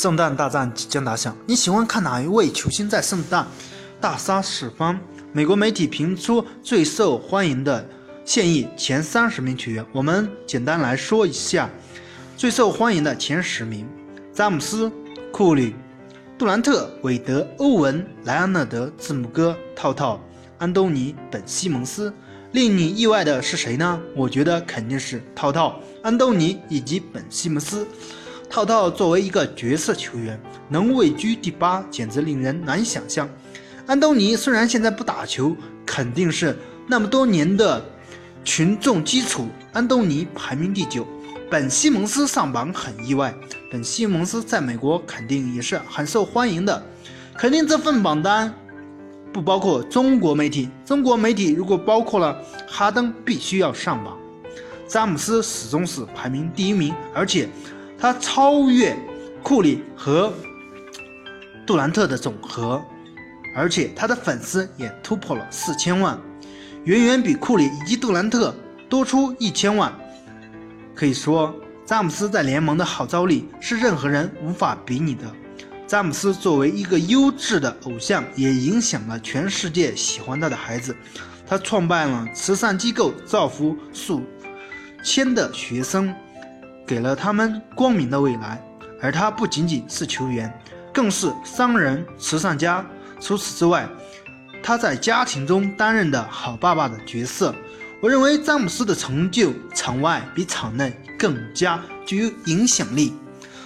圣诞大战即将打响，你喜欢看哪一位球星在圣诞大杀四方？美国媒体评出最受欢迎的现役前三十名球员，我们简单来说一下最受欢迎的前十名：詹姆斯、库里、杜兰特、韦德、欧文、莱昂纳德、字母哥、套套、安东尼、本西蒙斯。令你意外的是谁呢？我觉得肯定是套套、安东尼以及本西蒙斯。套套作为一个角色球员，能位居第八，简直令人难以想象。安东尼虽然现在不打球，肯定是那么多年的群众基础。安东尼排名第九，本西蒙斯上榜很意外。本西蒙斯在美国肯定也是很受欢迎的，肯定这份榜单不包括中国媒体。中国媒体如果包括了哈登，必须要上榜。詹姆斯始终是排名第一名，而且。他超越库里和杜兰特的总和，而且他的粉丝也突破了四千万，远远比库里以及杜兰特多出一千万。可以说，詹姆斯在联盟的号召力是任何人无法比拟的。詹姆斯作为一个优质的偶像，也影响了全世界喜欢他的孩子。他创办了慈善机构，造福数千的学生。给了他们光明的未来，而他不仅仅是球员，更是商人、慈善家。除此之外，他在家庭中担任的好爸爸的角色。我认为詹姆斯的成就场外比场内更加具有影响力，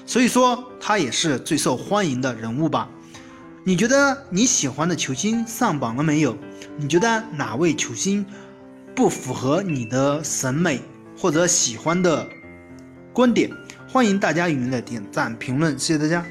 所以说他也是最受欢迎的人物吧。你觉得你喜欢的球星上榜了没有？你觉得哪位球星不符合你的审美或者喜欢的？观点，欢迎大家踊跃的点赞评论，谢谢大家。